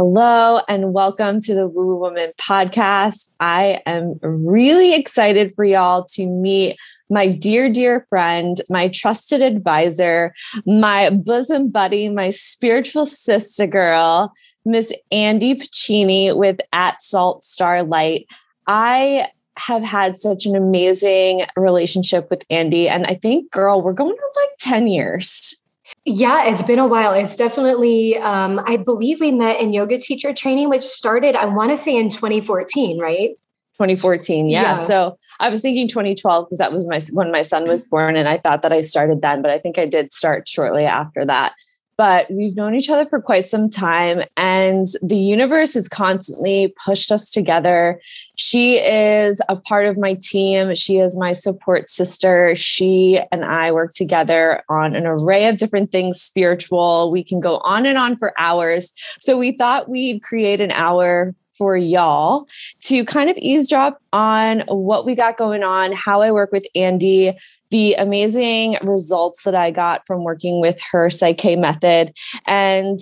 Hello and welcome to the Woo Woman podcast. I am really excited for y'all to meet my dear, dear friend, my trusted advisor, my bosom buddy, my spiritual sister girl, Miss Andi Pacini with At Salt Starlight. I have had such an amazing relationship with Andi. And I think, girl, we're going on like 10 years. Yeah, it's been a while. It's definitely, um, I believe we met in yoga teacher training, which started, I want to say in 2014, right? 2014. Yeah. yeah. So I was thinking 2012 because that was my when my son was born, and I thought that I started then, but I think I did start shortly after that but we've known each other for quite some time and the universe has constantly pushed us together. She is a part of my team. She is my support sister. She and I work together on an array of different things spiritual. We can go on and on for hours. So we thought we'd create an hour for y'all to kind of eavesdrop on what we got going on, how I work with Andi, the amazing results that I got from working with her Psych-K method. And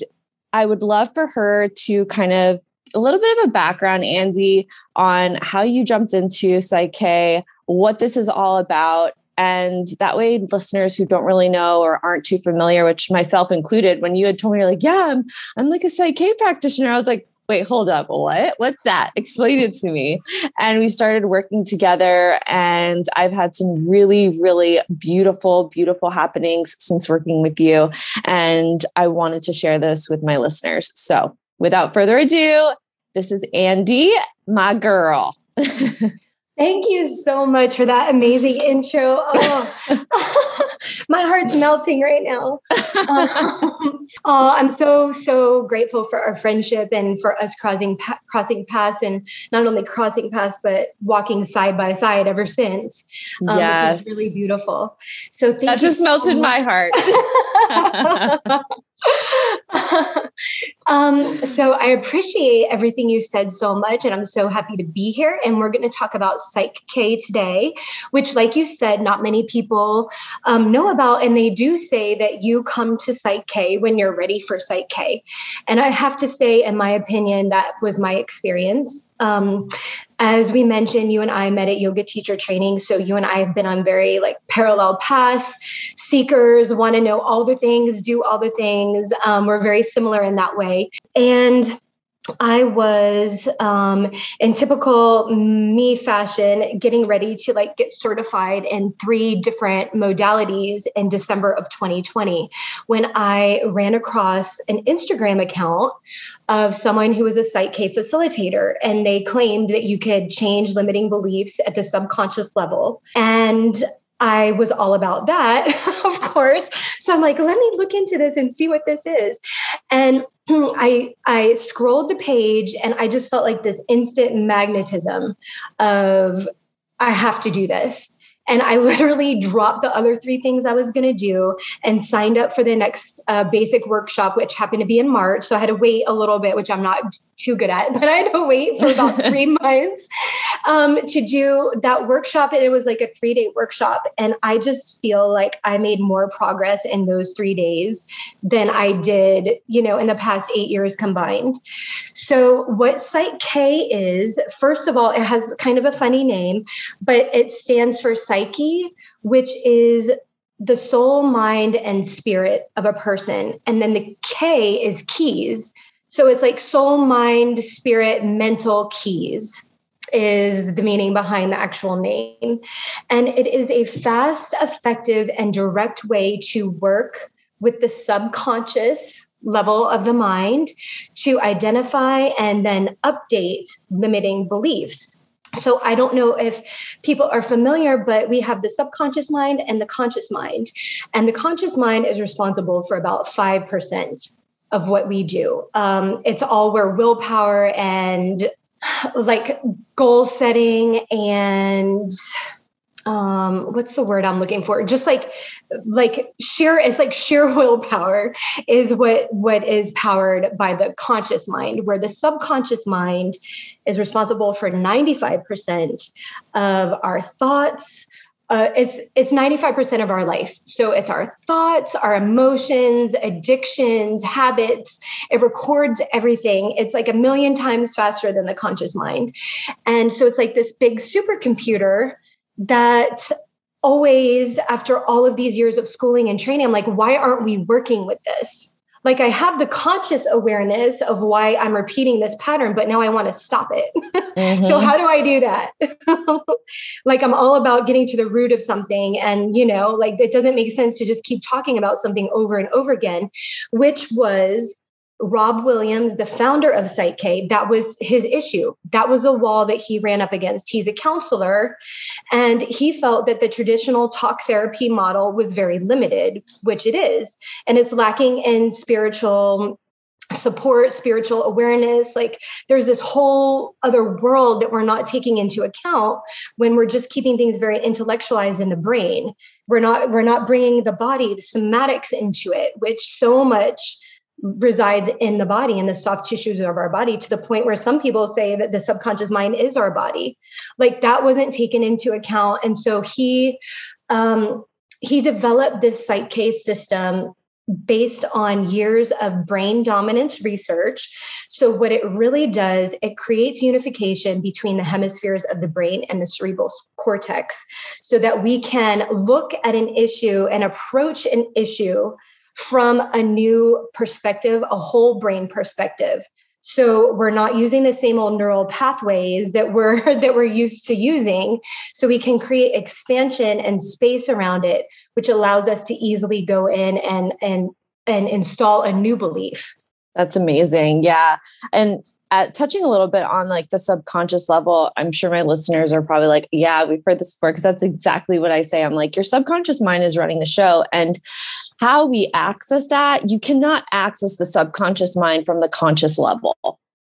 I would love for her to kind of a little bit of a background, Andi, on how you jumped into Psych-K, what this is all about. And that way, listeners who don't really know or aren't too familiar, which myself included, when you had told me, you're like, yeah, I'm, I'm like a Psych-K practitioner, I was like, wait, hold up. What? What's that? Explain it to me. And we started working together. And I've had some really, really beautiful, beautiful happenings since working with you. And I wanted to share this with my listeners. So without further ado, this is Andi, my girl. Thank you so much for that amazing intro. Oh, my heart's melting right now. Um, oh, I'm so so grateful for our friendship and for us crossing crossing paths and not only crossing paths but walking side by side ever since. Um, yes, really beautiful. So thank you. that just so melted much. my heart. um, so I appreciate everything you said so much, and I'm so happy to be here. And we're going to talk about Psych K today, which, like you said, not many people um, know about, and they do say that you come to Psych K when you're ready for Psych K. And I have to say, in my opinion, that was my experience. Um, as we mentioned, you and I met at yoga teacher training. So you and I have been on very like parallel paths. Seekers want to know all the things, do all the things. Um, we're very similar in that way. And I was um, in typical me fashion, getting ready to like get certified in three different modalities in December of 2020 when I ran across an Instagram account of someone who was a Psych K facilitator, and they claimed that you could change limiting beliefs at the subconscious level. And I was all about that, of course. So I'm like, let me look into this and see what this is. And I I scrolled the page and I just felt like this instant magnetism of I have to do this. And I literally dropped the other three things I was going to do and signed up for the next uh, basic workshop, which happened to be in March. So I had to wait a little bit, which I'm not too good at, but I had to wait for about three months um, to do that workshop. And it was like a three day workshop. And I just feel like I made more progress in those three days than I did, you know, in the past eight years combined. So, what Psych-K is, first of all, it has kind of a funny name, but it stands for psyche, which is the soul, mind, and spirit of a person. And then the K is keys. So it's like soul, mind, spirit, mental keys is the meaning behind the actual name. And it is a fast, effective, and direct way to work with the subconscious level of the mind to identify and then update limiting beliefs. So I don't know if people are familiar, but we have the subconscious mind and the conscious mind. And the conscious mind is responsible for about 5% of what we do. Um, it's all where willpower and like goal setting and um what's the word i'm looking for? Just like like sheer it's like sheer willpower is what what is powered by the conscious mind where the subconscious mind is responsible for 95% of our thoughts. Uh, it's it's 95% of our life. So it's our thoughts our emotions addictions habits. It records everything. It's like a million times faster than the conscious mind. And so it's like this big supercomputer that always after all of these years of schooling and training i'm like why aren't we working with this like I have the conscious awareness of why I'm repeating this pattern, but now I want to stop it. Mm-hmm. so how do I do that? like I'm all about getting to the root of something. And, you know, like it doesn't make sense to just keep talking about something over and over again, which was Rob Williams, the founder of Psych-K, that was his issue. That was a wall that he ran up against. He's a counselor, and he felt that the traditional talk therapy model was very limited, which it is, and it's lacking in spiritual support, spiritual awareness. Like there's this whole other world that we're not taking into account when we're just keeping things very intellectualized in the brain. We're not we're not bringing the body, the somatics into it, which so much resides in the body in the soft tissues of our body to the point where some people say that the subconscious mind is our body like that wasn't taken into account and so he um he developed this Psych-K system based on years of brain dominance research. So, what it really does, it creates unification between the hemispheres of the brain and the cerebral cortex so that we can look at an issue and approach an issue from a new perspective, a whole brain perspective. So we're not using the same old neural pathways that we're that we're used to using. So we can create expansion and space around it, which allows us to easily go in and and and install a new belief. That's amazing. Yeah. And at touching a little bit on like the subconscious level, I'm sure my listeners are probably like, yeah, we've heard this before because that's exactly what I say. I'm like, your subconscious mind is running the show. And how we access that, you cannot access the subconscious mind from the conscious level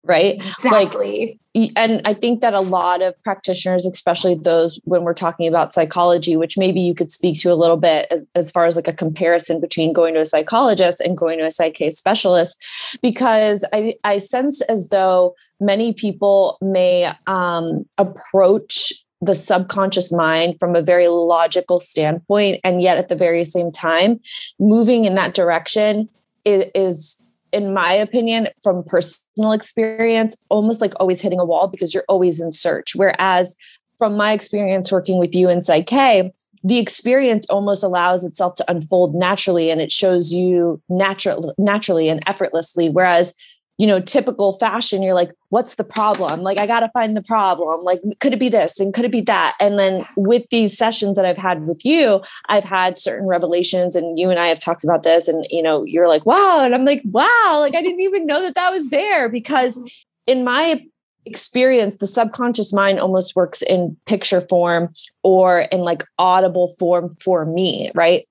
right? Exactly. like and i think that a lot of practitioners especially those when we're talking about psychology which maybe you could speak to a little bit as, as far as like a comparison between going to a psychologist and going to a psych specialist because i i sense as though many people may um, approach the subconscious mind from a very logical standpoint and yet at the very same time moving in that direction is, is in my opinion from personal experience almost like always hitting a wall because you're always in search. Whereas from my experience working with you in Psych-K, the experience almost allows itself to unfold naturally and it shows you natural, naturally and effortlessly. Whereas you know, typical fashion, you're like, what's the problem? Like, I got to find the problem. Like, could it be this and could it be that? And then with these sessions that I've had with you, I've had certain revelations, and you and I have talked about this. And, you know, you're like, wow. And I'm like, wow. Like, I didn't even know that that was there because mm-hmm. in my experience, the subconscious mind almost works in picture form or in like audible form for me, right?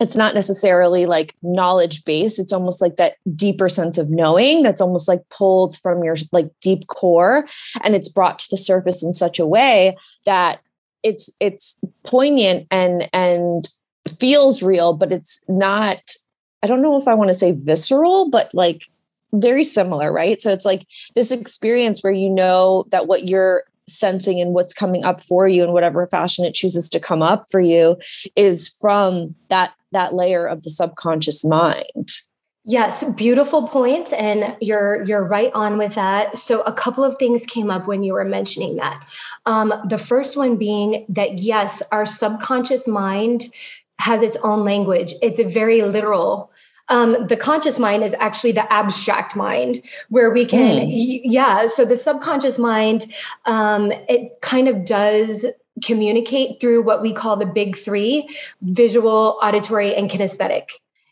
It's not necessarily like knowledge based it's almost like that deeper sense of knowing that's almost like pulled from your like deep core. And it's brought to the surface in such a way that it's it's poignant and and feels real but it's not i don't know if i want to say visceral but like very similar right? So it's like this experience where you know that what you're sensing and what's coming up for you in whatever fashion it chooses to come up for you is from that that layer of the subconscious mind Yes, beautiful point, and you're you're right on with that. So, a couple of things came up when you were mentioning that. Um, the first one being that yes, our subconscious mind has its own language. It's a very literal um, the conscious mind is actually the abstract mind where we can mm. yeah so the subconscious mind um, it kind of does communicate through what we call the big three visual auditory and kinesthetic.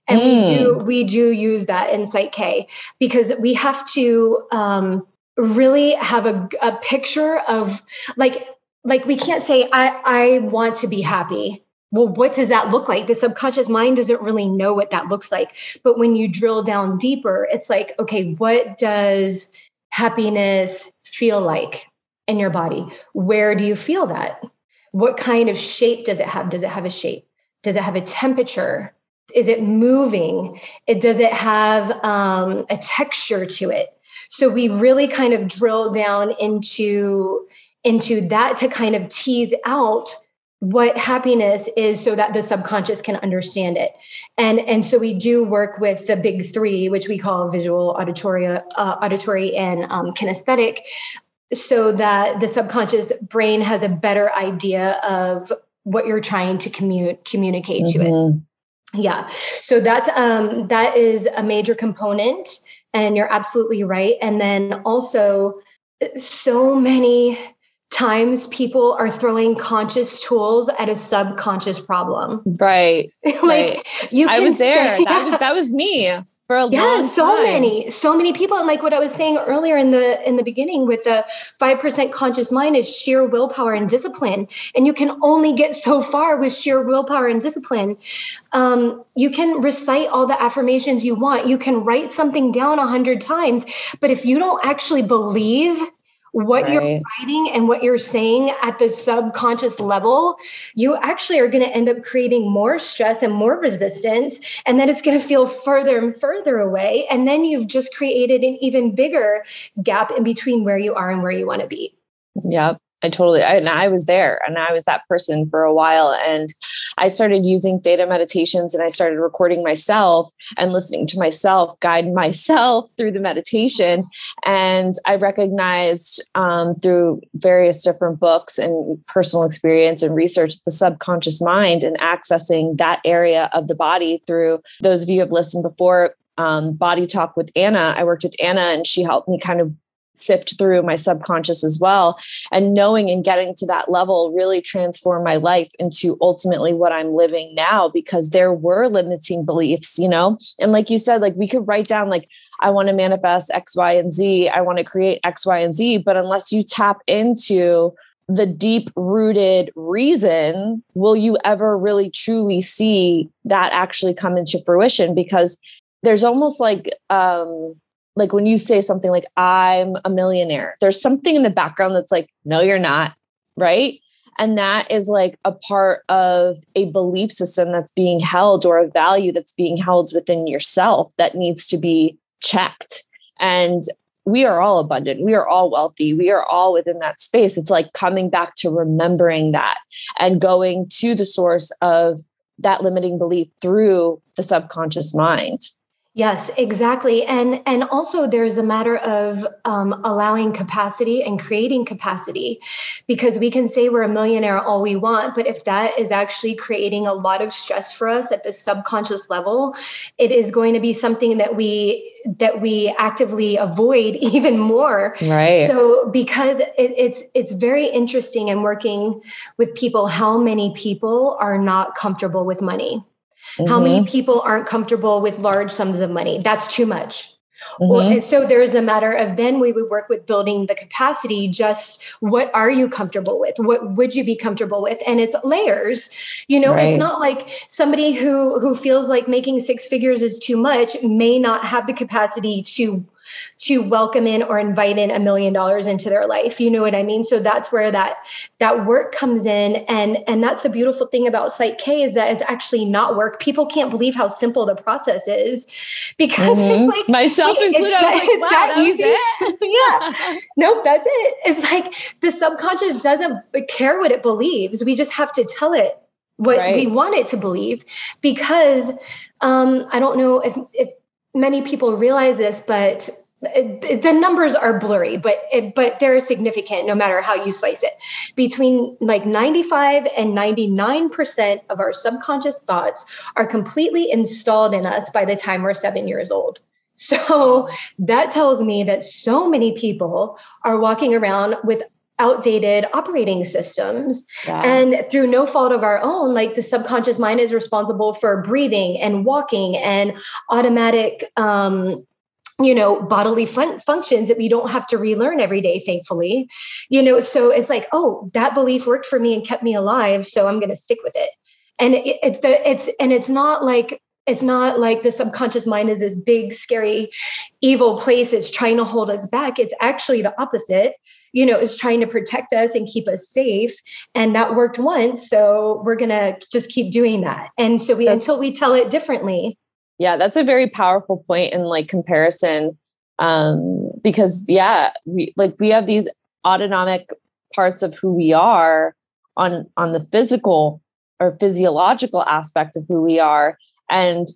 And mm. we do hmm. we do use that in Psych-K because we have to um, really have a, a picture of like like we can't say i i want to be happy. Well what does that look like? The subconscious mind doesn't really know what that looks like. But when you drill down deeper it's like okay what does happiness feel like in your body? Where do you feel that what kind of shape does it have? Does it have a shape? Does it have a temperature? Is it moving? It does it have um, a texture to it? So we really kind of drill down into into that to kind of tease out what happiness is so that the subconscious can understand it. And and so we do work with the big three which we call visual auditory uh, auditory and um, kinesthetic so that the subconscious brain has a better idea of what you're trying to commu- communicate mm-hmm. to it mm-hmm. yeah so that's um that is a major component and you're absolutely right. And then also, so many times people are throwing conscious tools at a subconscious problem. Right. like right. you I was there. Say, that was that was me for a yeah, long time. so many, so many people. And like what I was saying earlier in the in the beginning with the five percent conscious mind is sheer willpower and discipline. And you can only get so far with sheer willpower and discipline. Um, you can recite all the affirmations you want. You can write something down a hundred times, but if you don't actually believe what right. you're writing and what you're saying at the subconscious level, you actually are going to end up creating more stress and more resistance. And then it's going to feel further and further away. And then you've just created an even bigger gap in between where you are and where you want to be. Yep. I totally, I, and I was there and I was that person for a while. And I started using theta meditations and I started recording myself and listening to myself guide myself through the meditation. And I recognized um, through various different books and personal experience and research the subconscious mind and accessing that area of the body through those of you who have listened before um, body talk with Anna. I worked with Anna and she helped me kind of sift through my subconscious as well. And knowing and getting to that level really transformed my life into ultimately what I'm living now because there were limiting beliefs, you know? And like you said, like we could write down, like, I want to manifest X, Y, and Z. I want to create X, Y, and Z. But unless you tap into the deep rooted reason, will you ever really truly see that actually come into fruition? Because there's almost like um, like when you say something like i'm a millionaire there's something in the background that's like no you're not right? And that is like a part of a belief system that's being held or a value that's being held within yourself that needs to be checked. And we are all abundant. We are all wealthy. We are all within that space. It's like coming back to remembering that and going to the source of that limiting belief through the subconscious mind Yes, exactly. And and also there's a matter of um, allowing capacity and creating capacity because we can say we're a millionaire all we want, but if that is actually creating a lot of stress for us at the subconscious level, it is going to be something that we that we actively avoid even more. Right. So because it, it's it's very interesting in working with people how many people are not comfortable with money Mm-hmm. How many people aren't comfortable with large sums of money? That's too much. Mm-hmm. so there is a matter of then we would work with building the capacity just what are you comfortable with what would you be comfortable with and it's layers you know right. it's not like somebody who who feels like making six figures is too much may not have the capacity to to welcome in or invite in a million dollars into their life. You know what i mean? So that's where that that work comes in. And and that's the beautiful thing about Psych-K is that it's actually not work. People can't believe how simple the process is because mm-hmm. it's like myself like, included I was like, wow, that, that easy? yeah. Nope that's it. It's like the subconscious doesn't care what it believes. We just have to tell it what right. we want it to believe because um, i don't know if, if many people realize this, but the numbers are blurry, but but they're significant no matter how you slice it. Between like 95 and 99 percent of our subconscious thoughts are completely installed in us by the time we're seven years old. So that tells me that so many people are walking around with outdated operating systems yeah. and through no fault of our own like the subconscious mind is responsible for breathing and walking and automatic um you know bodily fun- functions that we don't have to relearn every day thankfully. You know so it's like oh that belief worked for me and kept me alive so i'm going to stick with it. And it, it's the it's and it's not like it's not like the subconscious mind is this big scary evil place that's trying to hold us back. It's actually the opposite. You know is trying to protect us and keep us safe and that worked once so we're going to just keep doing that. And so we that's, until we tell it differently yeah, that's a very powerful point in like comparison. Um, because yeah, we like we have these autonomic parts of who we are on on the physical or physiological aspect of who we are. And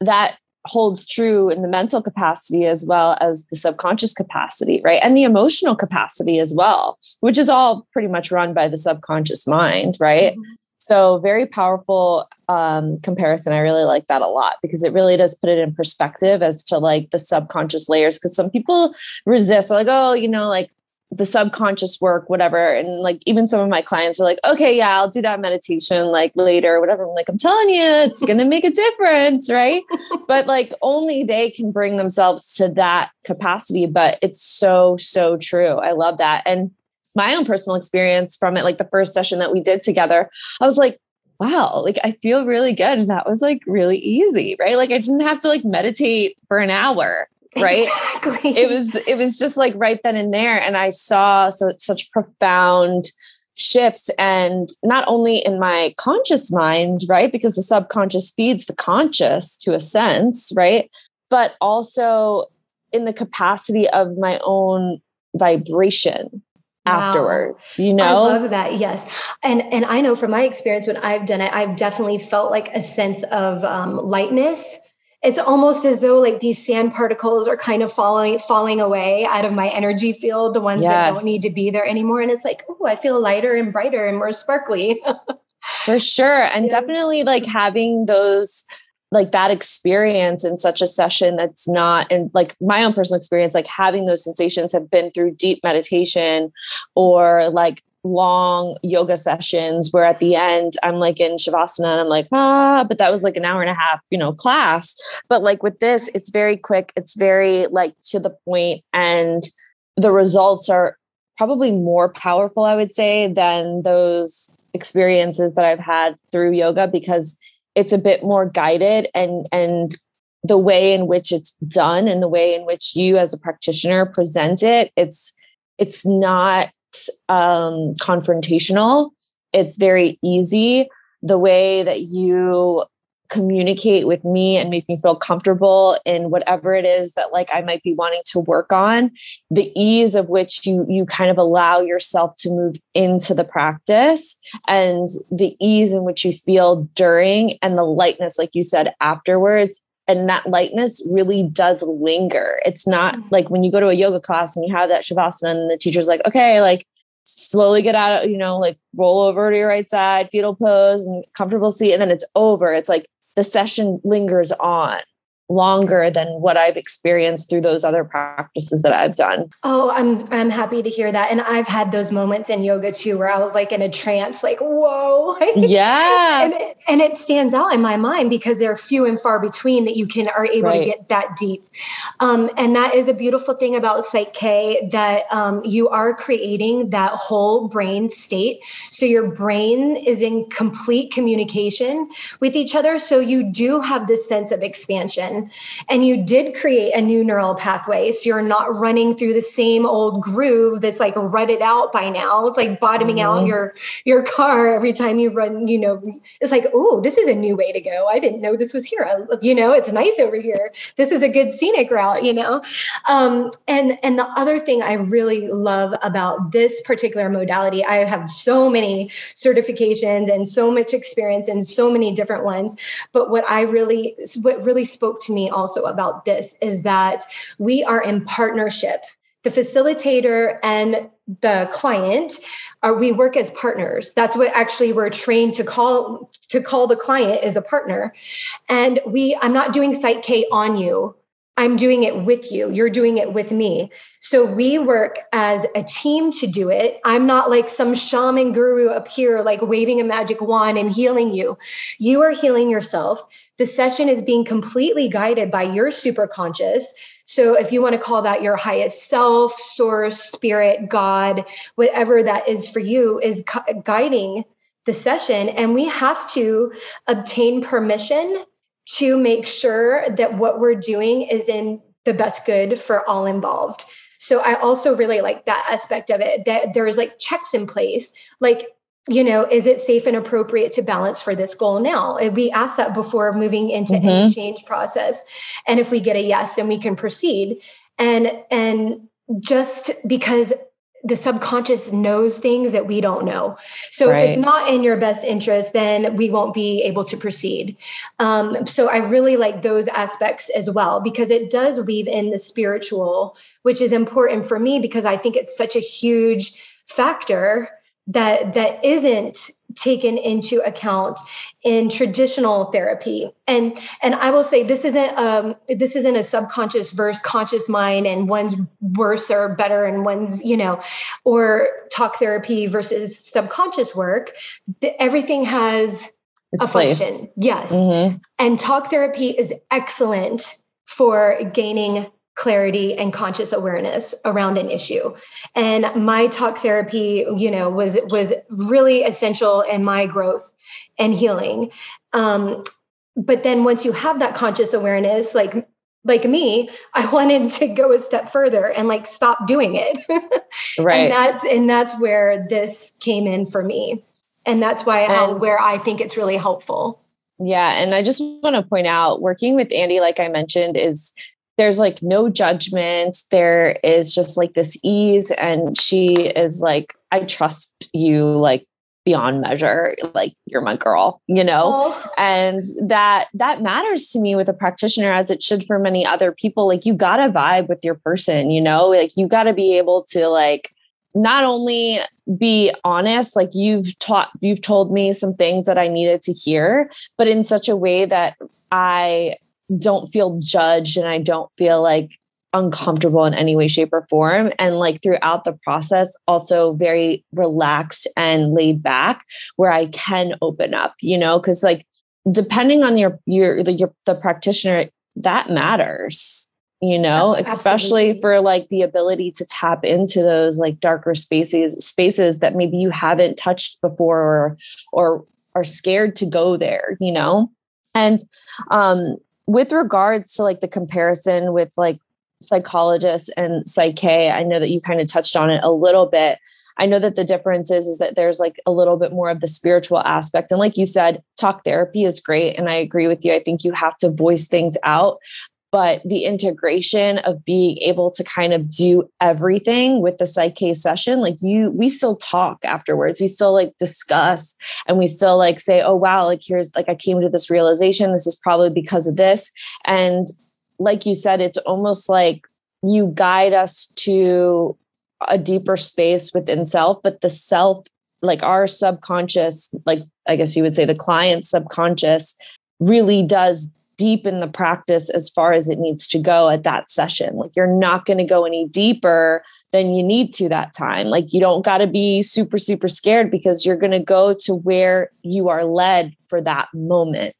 that holds true in the mental capacity as well as the subconscious capacity, right? And the emotional capacity as well, which is all pretty much run by the subconscious mind, right? Mm-hmm. So, very powerful um, comparison. I really like that a lot because it really does put it in perspective as to like the subconscious layers. Because some people resist, like, oh, you know, like the subconscious work, whatever. And like even some of my clients are like, okay, yeah, I'll do that meditation like later, whatever. I'm like, I'm telling you, it's gonna make a difference, right? but like only they can bring themselves to that capacity. But it's so, so true. I love that. And my own personal experience from it, like the first session that we did together, I was like, wow, like I feel really good. And that was like really easy, right? Like I didn't have to like meditate for an hour. Right. Exactly. It was, it was just like right then and there. And I saw so such profound shifts and not only in my conscious mind, right? Because the subconscious feeds the conscious to a sense, right? But also in the capacity of my own vibration afterwards you know? i love that yes. And and i know from my experience when i've done it i've definitely felt like a sense of um, lightness. It's almost as though like these sand particles are kind of falling falling away out of my energy field the ones yes. that don't need to be there anymore. And it's like oh i feel lighter and brighter and more sparkly. For sure. And yeah. definitely like having those like that experience in such a session that's not and like my own personal experience like having those sensations have been through deep meditation or like long yoga sessions where at the end I'm like in shavasana and I'm like ah but that was like an hour and a half you know class. But like with this it's very quick it's very like to the point and the results are probably more powerful I would say than those experiences that I've had through yoga because it's a bit more guided and and the way in which it's done and the way in which you as a practitioner present it it's it's not um, confrontational. It's very easy. The way that you communicate with me and make me feel comfortable in whatever it is that like I might be wanting to work on the ease of which you you kind of allow yourself to move into the practice and the ease in which you feel during and the lightness like you said afterwards. And that lightness really does linger. It's not mm-hmm. like when you go to a yoga class and you have that shavasana and the teacher's like okay like slowly get out of, you know like roll over to your right side fetal pose and comfortable seat and then it's over. It's like the session lingers on longer than what I've experienced through those other practices that I've done. Oh, I'm I'm happy to hear that. And I've had those moments in yoga too where I was like in a trance, like, whoa. Yeah. and, it, and it stands out in my mind because they're few and far between that you can are able right. to get that deep. Um, and that is a beautiful thing about Psych K that um, you are creating that whole brain state. So your brain is in complete communication with each other. So you do have this sense of expansion and you did create a new neural pathway. So you're not running through the same old groove that's like rutted out by now. It's like bottoming mm-hmm. out your your car every time you run, you know, it's like, oh, this is a new way to go. I didn't know this was here. I, you know, it's nice over here. This is a good scenic route, you know. Um, and and the other thing I really love about this particular modality, I have so many certifications and so much experience in so many different ones. But what I really what really spoke to to me also about this is that we are in partnership. The facilitator and the client are we work as partners. That's what actually we're trained to call to call the client as a partner. And we i'm not doing Psych-K on you I'm doing it with you. You're doing it with me. So we work as a team to do it. I'm not like some shaman guru up here, like waving a magic wand and healing you. You are healing yourself. The session is being completely guided by your super conscious. So if you want to call that your highest self, source, spirit, God, whatever that is for you, is guiding the session. And we have to obtain permission to make sure that what we're doing is in the best good for all involved. So I also really like that aspect of it that there's like checks in place. Like, you know, is it safe and appropriate to balance for this goal now? We ask that before moving into mm-hmm. any change process. And if we get a yes, then we can proceed. And and just because the subconscious knows things that we don't know. So right. if it's not in your best interest, then we won't be able to proceed. Um, so I really like those aspects as well because it does weave in the spiritual, which is important for me because I think it's such a huge factor that that isn't taken into account in traditional therapy and and i will say this isn't um this isn't a subconscious versus conscious mind and one's worse or better and one's you know or talk therapy versus subconscious work everything has its a place. function yes mm-hmm. and talk therapy is excellent for gaining clarity and conscious awareness around an issue. And my talk therapy you know was was really essential in my growth and healing. Um, but then once you have that conscious awareness like like me i wanted to go a step further and like stop doing it. Right. and that's and that's where this came in for me. And that's why how, where i think it's really helpful. Yeah and i just want to point out working with andi like i mentioned is there's like no judgment. There is just like this ease. And she is like, I trust you like beyond measure. Like you're my girl, you know? Oh. And that that matters to me with a practitioner as it should for many other people. Like you gotta vibe with your person, you know, like you gotta be able to like not only be honest like you've taught you've told me some things that i needed to hear but in such a way that i don't feel judged and I don't feel like uncomfortable in any way, shape, or form. And like throughout the process, also very relaxed and laid back where I can open up, you know, because like depending on your your the, your the practitioner, that matters you know Absolutely. especially for like the ability to tap into those like darker spaces spaces that maybe you haven't touched before or or are scared to go there you know and um with regards to like the comparison with like psychologists and Psych-K, I know that you kind of touched on it a little bit. I know that the difference is, is that there's like a little bit more of the spiritual aspect. And like you said, talk therapy is great. And I agree with you. I think you have to voice things out but the integration of being able to kind of do everything with the Psych-K session like you we still talk afterwards. We still like discuss and we still like say oh wow like here's like i came to this realization. This is probably because of this. And like you said it's almost like you guide us to a deeper space within self but the self like our subconscious like i guess you would say the client's subconscious really does deepen the practice as far as it needs to go at that session. Like you're not going to go any deeper than you need to that time. Like you don't got to be super, super scared because you're going to go to where you are led for that moment.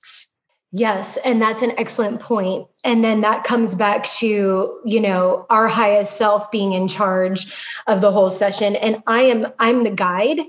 Yes, and that's an excellent point. And then that comes back to, you know, our highest self being in charge of the whole session and I am I'm the guide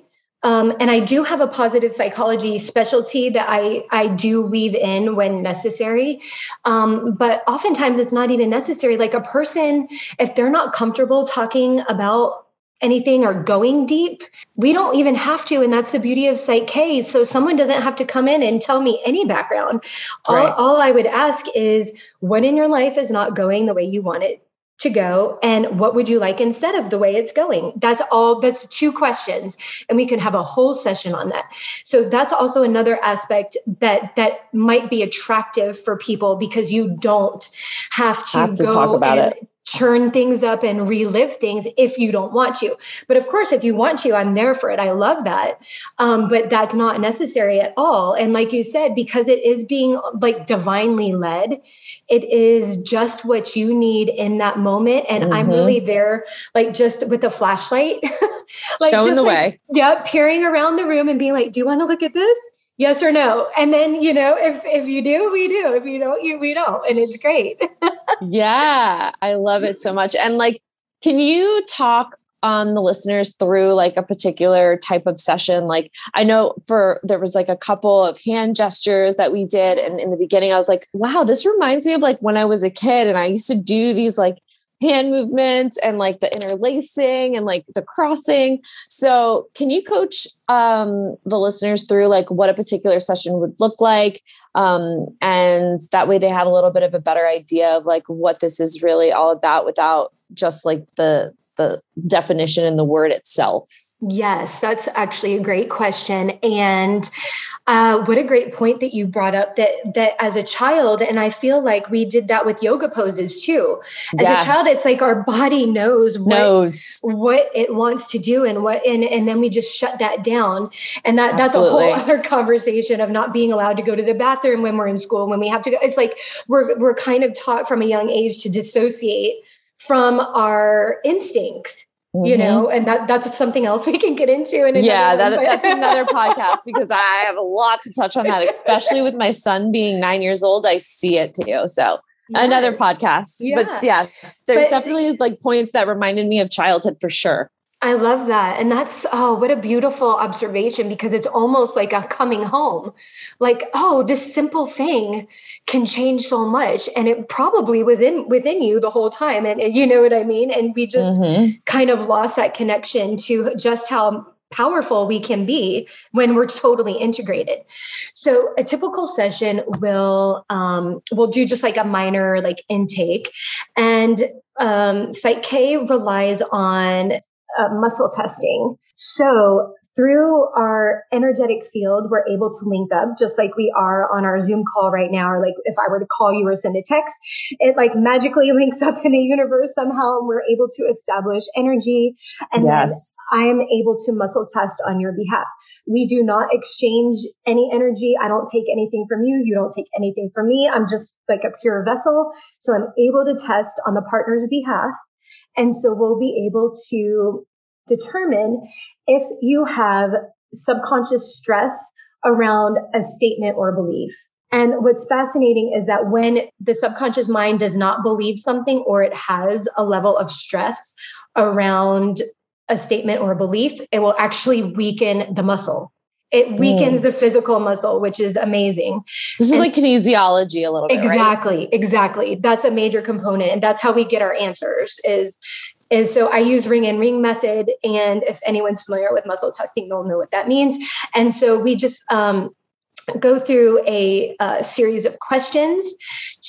um, and I do have a positive psychology specialty that I, I do weave in when necessary. Um, but oftentimes it's not even necessary. Like a person, if they're not comfortable talking about anything or going deep, we don't even have to. And that's the beauty of Psych K. So someone doesn't have to come in and tell me any background. Right. All, all I would ask is what in your life is not going the way you want it to go and what would you like instead of the way it's going? That's all that's two questions and we can have a whole session on that. So that's also another aspect that that might be attractive for people because you don't have to, have to talk about and, it churn things up and relive things if you don't want to. But of course, if you want to, I'm there for it. I love that. Um, but that's not necessary at all. And like you said, because it is being like divinely led, it is just what you need in that moment. And mm-hmm. I'm really there, like just with a flashlight, like showing just, the like, way. Yeah, peering around the room and being like, "Do you want to look at this?" Yes or no? And then you know if if you do we do. If you don't you we don't. And it's great. Yeah i love it so much. And like can you talk on the listeners through like a particular type of session? Like i know for there was like a couple of hand gestures that we did and in the beginning i was like wow this reminds me of like when i was a kid and i used to do these like hand movements and like the interlacing and like the crossing. So, can you coach um, the listeners through like what a particular session would look like? Um, and that way they have a little bit of a better idea of like what this is really all about without just like the the definition and the word itself? Yes, that's actually a great question. And uh, what a great point that you brought up that that as a child, and I feel like we did that with yoga poses too. As yes. a child, it's like our body knows what, knows what it wants to do and what and, and then we just shut that down. And that Absolutely. that's a whole other conversation of not being allowed to go to the bathroom when we're in school, when we have to go. It's like we're we're kind of taught from a young age to dissociate from our instincts Mm-hmm. you know and that that's something else we can get into in yeah that, that's another podcast because i have a lot to touch on that especially with my son being nine years old i see it too so yes. another podcast yeah. but yes there's but, definitely like points that reminded me of childhood for sure I love that. And that's, oh, what a beautiful observation because it's almost like a coming home. Like, oh, this simple thing can change so much. And it probably was in within you the whole time. And, and you know what I mean? And we just mm-hmm. kind of lost that connection to just how powerful we can be when we're totally integrated. So a typical session will um, will do just like a minor like intake, and um, Psych K relies on uh, muscle testing. So through our energetic field, we're able to link up just like we are on our Zoom call right now, or like if I were to call you or send a text, it like magically links up in the universe somehow, and we're able to establish energy. And yes. then I'm able to muscle test on your behalf. We do not exchange any energy. I don't take anything from you. You don't take anything from me. I'm just like a pure vessel. So I'm able to test on the partner's behalf. And so we'll be able to determine if you have subconscious stress around a statement or belief. And what's fascinating is that when the subconscious mind does not believe something or it has a level of stress around a statement or a belief, it will actually weaken the muscle. It weakens mm. the physical muscle, which is amazing. This and is like kinesiology a little bit. Exactly, right? exactly. That's a major component. And that's how we get our answers is is so I use ring and ring method. And if anyone's familiar with muscle testing, they'll know what that means. And so we just um, go through a, a series of questions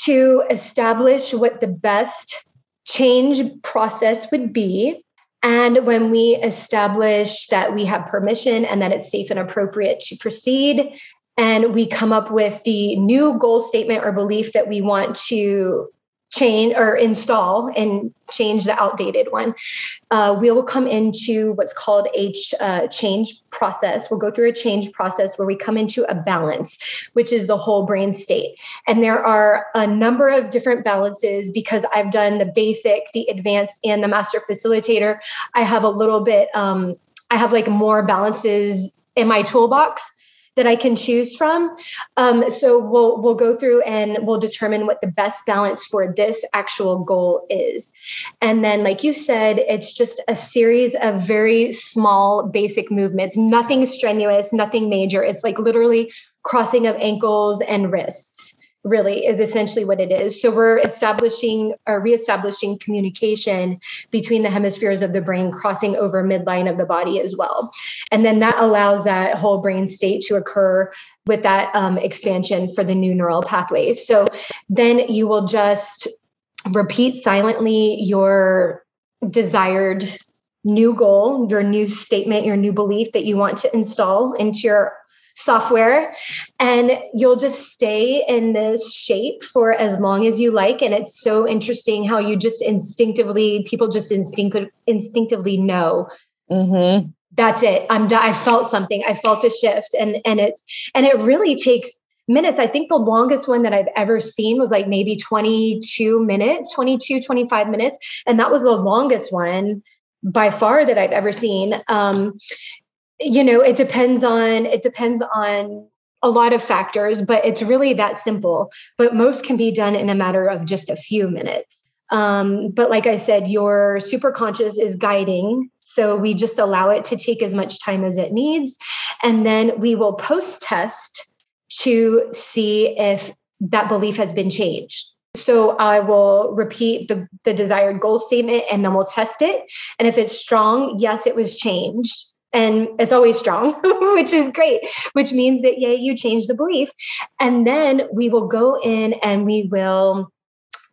to establish what the best change process would be and when we establish that we have permission and that it's safe and appropriate to proceed, and we come up with the new goal statement or belief that we want to change or install and change the outdated one. Uh, we will come into what's called a ch- uh, change process. We'll go through a change process where we come into a balance, which is the whole brain state. And there are a number of different balances because I've done the basic, the advanced, and the master facilitator. I have a little bit, um, I have like more balances in my toolbox that I can choose from. Um, so we'll we'll go through and we'll determine what the best balance for this actual goal is. And then, like you said, it's just a series of very small, basic movements. Nothing strenuous, nothing major. It's like literally crossing of ankles and wrists really is essentially what it is. So we're establishing or reestablishing communication between the hemispheres of the brain crossing over midline of the body as well. And then that allows that whole brain state to occur with that um, expansion for the new neural pathways. So then you will just repeat silently your desired new goal, your new statement, your new belief that you want to install into your software and you'll just stay in this shape for as long as you like. And it's so interesting how you just instinctively people just instinct, instinctively know. Mm-hmm. that's it. I'm i felt something. I felt a shift. And and it's and it really takes minutes. I think the longest one that i've ever seen was like maybe 22 minutes 22 25 minutes. And that was the longest one by far that i've ever seen. Um you know it depends on it depends on a lot of factors but it's really that simple. But most can be done in a matter of just a few minutes. Um, but like i said your super conscious is guiding so we just allow it to take as much time as it needs. And then we will post test to see if that belief has been changed. So I will repeat the, the desired goal statement and then we'll test it. And if it's strong, yes, it was changed and it's always strong which is great which means that yay you change the belief. And then we will go in and we will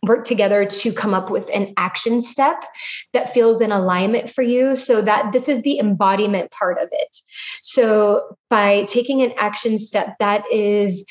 work together to come up with an action step that feels in alignment for you so that this is the embodiment part of it. So by taking an action step that is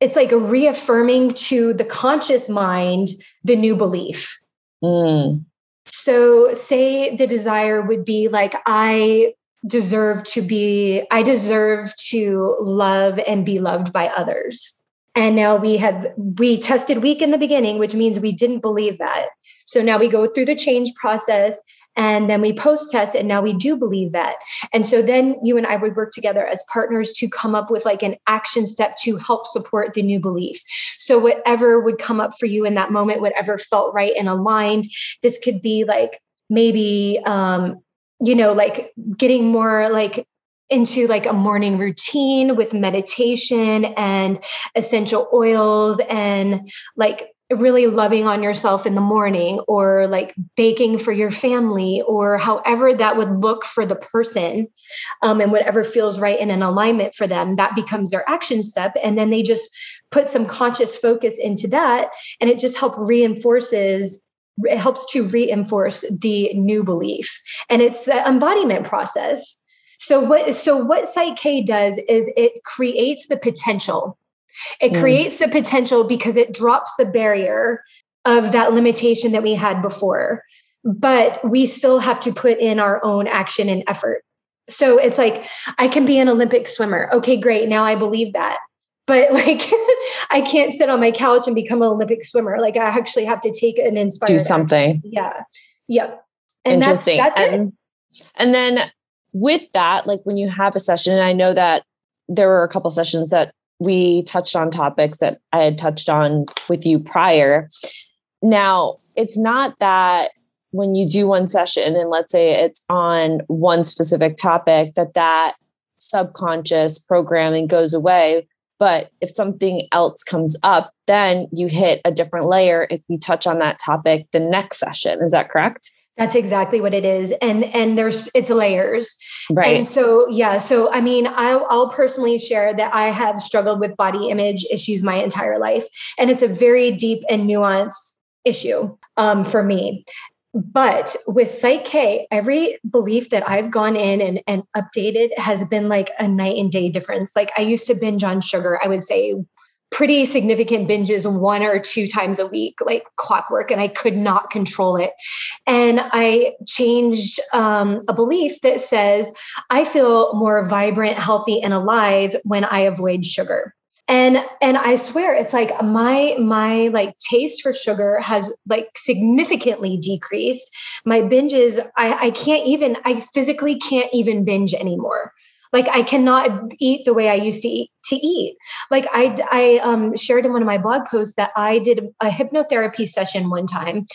it's like a reaffirming to the conscious mind the new belief. Mm. so say the desire would be like i deserve to be, I deserve to love and be loved by others. And now we have, we tested weak in the beginning, which means we didn't believe that. So now we go through the change process and then we post test and now we do believe that and so then you and i would work together as partners to come up with like an action step to help support the new belief so whatever would come up for you in that moment whatever felt right and aligned this could be like maybe um, you know, like getting more like into like a morning routine with meditation and essential oils and like really loving on yourself in the morning or like baking for your family or however that would look for the person um, and whatever feels right in an alignment for them that becomes their action step. And then they just put some conscious focus into that and it just help reinforces it helps to reinforce the new belief. And it's the embodiment process. So what so what Psych-K does is it creates the potential. It mm. creates the potential because it drops the barrier of that limitation that we had before. But we still have to put in our own action and effort. So it's like i can be an olympic swimmer. Okay great. Now i believe that but like I can't sit on my couch and become an Olympic swimmer. Like I actually have to take an inspired do something. Action. Yeah. Yep. And Interesting. That's, that's and, it. and then with that, like when you have a session, and I know that there were a couple sessions that we touched on topics that I had touched on with you prior. Now, it's not that when you do one session and let's say it's on one specific topic that that subconscious programming goes away but if something else comes up, then you hit a different layer if you touch on that topic the next session. Is that correct? That's exactly what it is. And and there's it's layers. Right. And so yeah, so I mean, I'll, I'll personally share that I have struggled with body image issues my entire life. And it's a very deep and nuanced issue um, for me. But with Psych-K, every belief that I've gone in and, and updated has been like a night and day difference. Like I used to binge on sugar, I would say pretty significant binges one or two times a week, like clockwork, and I could not control it. And I changed um, a belief that says I feel more vibrant, healthy, and alive when I avoid sugar and and i swear it's like my my like taste for sugar has like significantly decreased. My binges i i can't even i physically can't even binge anymore. Like i cannot eat the way i used to eat to eat. Like i i um shared in one of my blog posts that i did a hypnotherapy session one time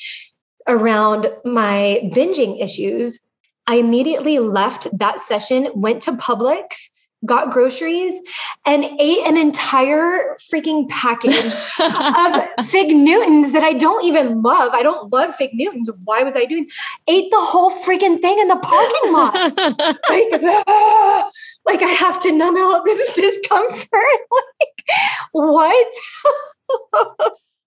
around my binging issues. I immediately left that session went to publix got groceries and ate an entire freaking package of fig Newtons that I don't even love. I don't love fig Newtons. Why was I doing? Ate the whole freaking thing in the parking lot. like, ah, like I have to numb out this discomfort. like what?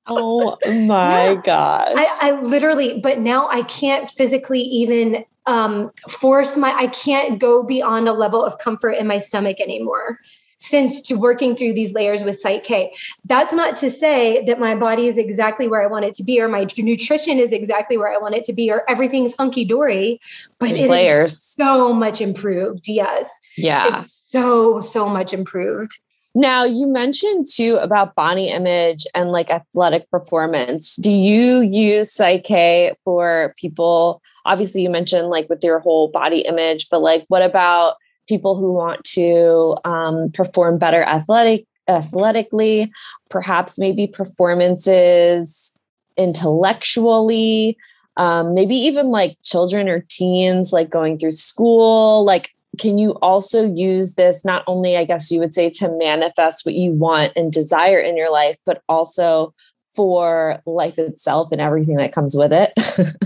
Oh my yeah. gosh. I, I literally, but now I can't physically even um, force my i can't go beyond a level of comfort in my stomach anymore since to working through these layers with Psych-K. That's not to say that my body is exactly where I want it to be, or my nutrition is exactly where I want it to be, or everything's hunky dory, but There's it layers. so much improved. Yes. Yeah. It's so, so much improved. Now, you mentioned too about body image and like athletic performance. Do you use Psych-K for people? Obviously, you mentioned like with your whole body image, but like what about people who want to um, perform better athletic athletically, perhaps maybe performances intellectually, um, maybe even like children or teens like going through school, like can you also use this not only i guess you would say to manifest what you want and desire in your life but also for life itself and everything that comes with it?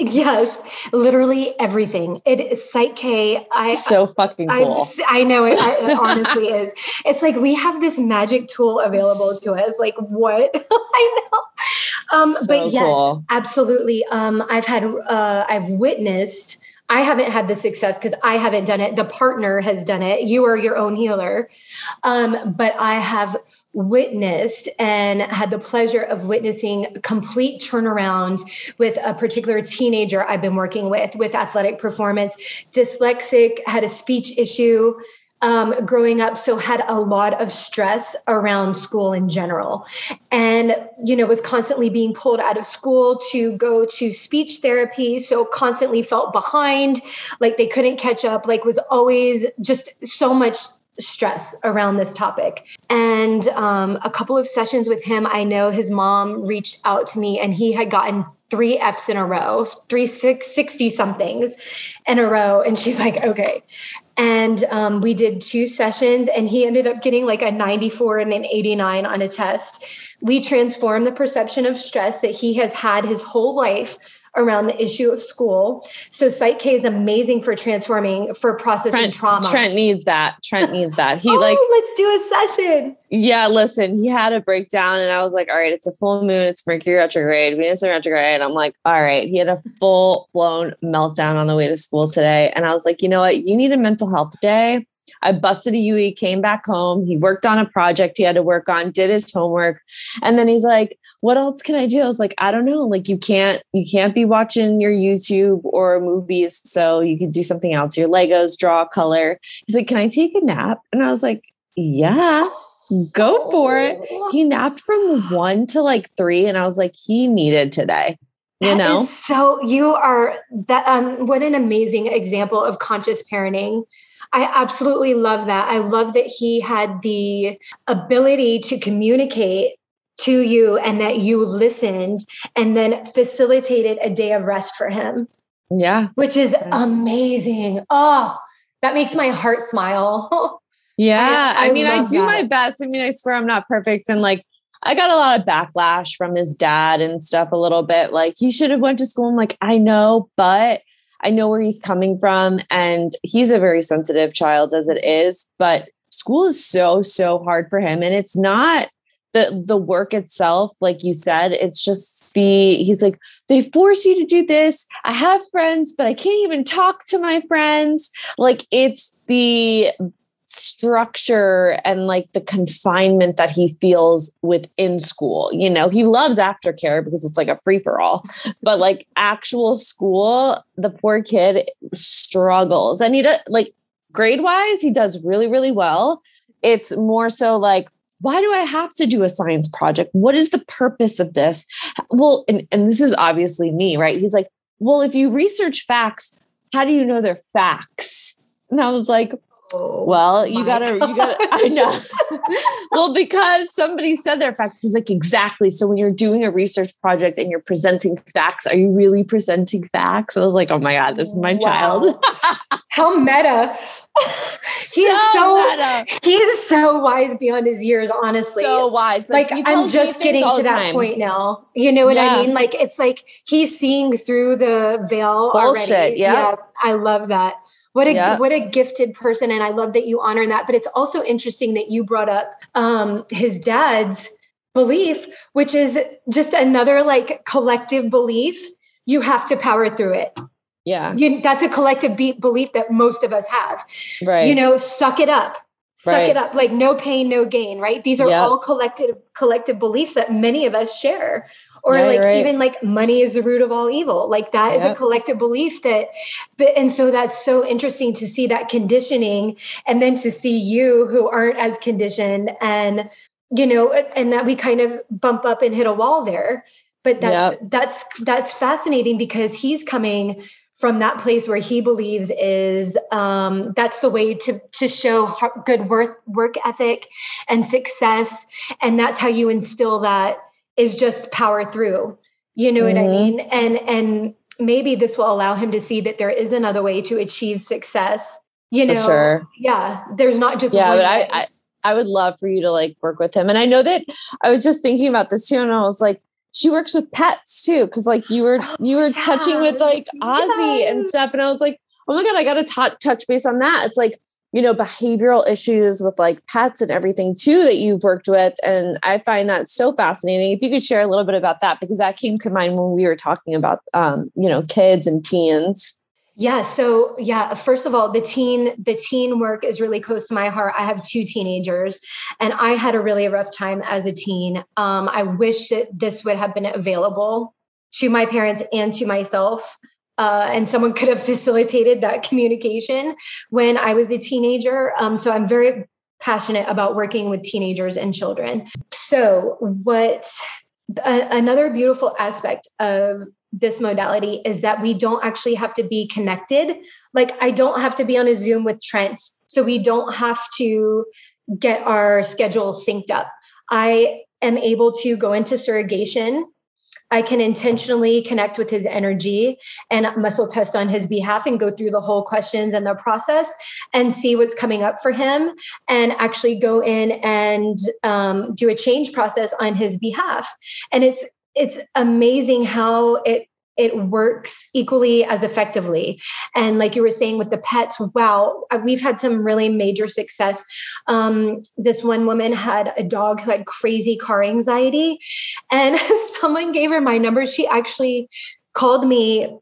Yes literally everything. It is Psych-K. I so fucking cool. i, I know it, it honestly is. It's like we have this magic tool available to us like what? I know. Um so but yes cool. absolutely. Um i've had uh i've witnessed I haven't had the success because I haven't done it. The partner has done it. You are your own healer. Um, but I have witnessed and had the pleasure of witnessing complete turnaround with a particular teenager I've been working with with athletic performance, dyslexic, had a speech issue, um, growing up, so had a lot of stress around school in general. And, you know, was constantly being pulled out of school to go to speech therapy. So constantly felt behind, like they couldn't catch up, like was always just so much stress around this topic. And um, a couple of sessions with him, I know his mom reached out to me and he had gotten three F's in a row, three six, 60 somethings in a row. And she's like, okay. And um, we did two sessions, and he ended up getting like a 94 and an 89 on a test. We transformed the perception of stress that he has had his whole life around the issue of school. So Psych-K is amazing for transforming for processing Trent, trauma. Trent needs that. Trent needs that. He oh, like let's do a session. Yeah, listen, he had a breakdown and I was like, all right, it's a full moon, it's Mercury retrograde, Venus in retrograde. I'm like, all right. He had a full blown meltdown on the way to school today. And I was like, you know what? You need a mental health day. I busted a UE, came back home. He worked on a project he had to work on, did his homework. And then he's like, what else can I do? I was like, I don't know. Like you can't you can't be watching your YouTube or movies. So you could do something else. Your Legos, draw, color. He's like, Can I take a nap? And I was like, Yeah, go for it. Oh. He napped from one to like three. And I was like, he needed today. You that know? so you are that um what an amazing example of conscious parenting. I absolutely love that. I love that he had the ability to communicate to you and that you listened and then facilitated a day of rest for him. Yeah. Which is amazing. Oh, that makes my heart smile. yeah. I, I, I mean, I do that. my best. I mean, I swear I'm not perfect. And like, I got a lot of backlash from his dad and stuff a little bit. Like he should have went to school. I'm like, I know, but I know where he's coming from. And he's a very sensitive child as it is, but school is so, so hard for him. And it's not the the work itself like you said it's just the he's like they force you to do this i have friends but i can't even talk to my friends like it's the structure and like the confinement that he feels within school you know he loves aftercare because it's like a free for all but like actual school the poor kid struggles and he does like grade wise he does really really well it's more so like why do I have to do a science project? What is the purpose of this? Well, and, and this is obviously me, right? He's like, well, if you research facts, how do you know they're facts? And I was like, oh, well, you gotta, God. you gotta, I know. well, because somebody said they're facts. He's like, exactly. So when you're doing a research project and you're presenting facts, are you really presenting facts? I was like, oh my God, this is my wow. child. How meta he so is so he is so wise beyond his years honestly so wise like, like i'm just getting to that time. point now you know what yeah. i mean like it's like he's seeing through the veil Bullshit, already yeah. yeah i love that what a yeah. what a gifted person and i love that you honor that but it's also interesting that you brought up um his dad's belief which is just another like collective belief you have to power through it yeah. You, that's a collective be- belief that most of us have. Right. You know, suck it up. suck right. it up like no pain no gain right these are yep. all collective collective beliefs that many of us share or yeah, like right. even like money is the root of all evil like that yep. is a collective belief that but and so that's so interesting to see that conditioning and then to see you who aren't as conditioned and you know and that we kind of bump up and hit a wall there but that's yep. that's that's fascinating because he's coming from that place where he believes is um, that's the way to to show good work work ethic and success and that's how you instill that is just power through you know mm-hmm. what i mm-hmm. mean and and maybe this will allow him to see that there is another way to achieve success you know sure. yeah there's not just yeah but I, I i would love for you to like work with him and i know that i was just thinking about this too and i was like she works with pets too because like you were you were yes. touching with like ozzy yes. and stuff and i was like oh my god i gotta t- touch base on that it's like you know behavioral issues with like pets and everything too that you've worked with and i find that so fascinating if you could share a little bit about that because that came to mind when we were talking about um, you know kids and teens yeah. So yeah, first of all, the teen, the teen work is really close to my heart. I have two teenagers and I had a really rough time as a teen. Um, I wish that this would have been available to my parents and to myself. Uh, and someone could have facilitated that communication when I was a teenager. Um, so I'm very passionate about working with teenagers and children. So, what another beautiful aspect of this modality is that we don't actually have to be connected. Like, I don't have to be on a Zoom with Trent. So we don't have to get our schedule synced up. I am able to go into surrogation. I can intentionally connect with his energy and muscle test on his behalf and go through the whole questions and the process and see what's coming up for him and actually go in and um, do a change process on his behalf. And it's it's amazing how it it works equally as effectively. And like you were saying with the pets, wow, uh, we've had some really major success. Um, this one woman had a dog who had crazy car anxiety, and someone gave her my number. She actually called me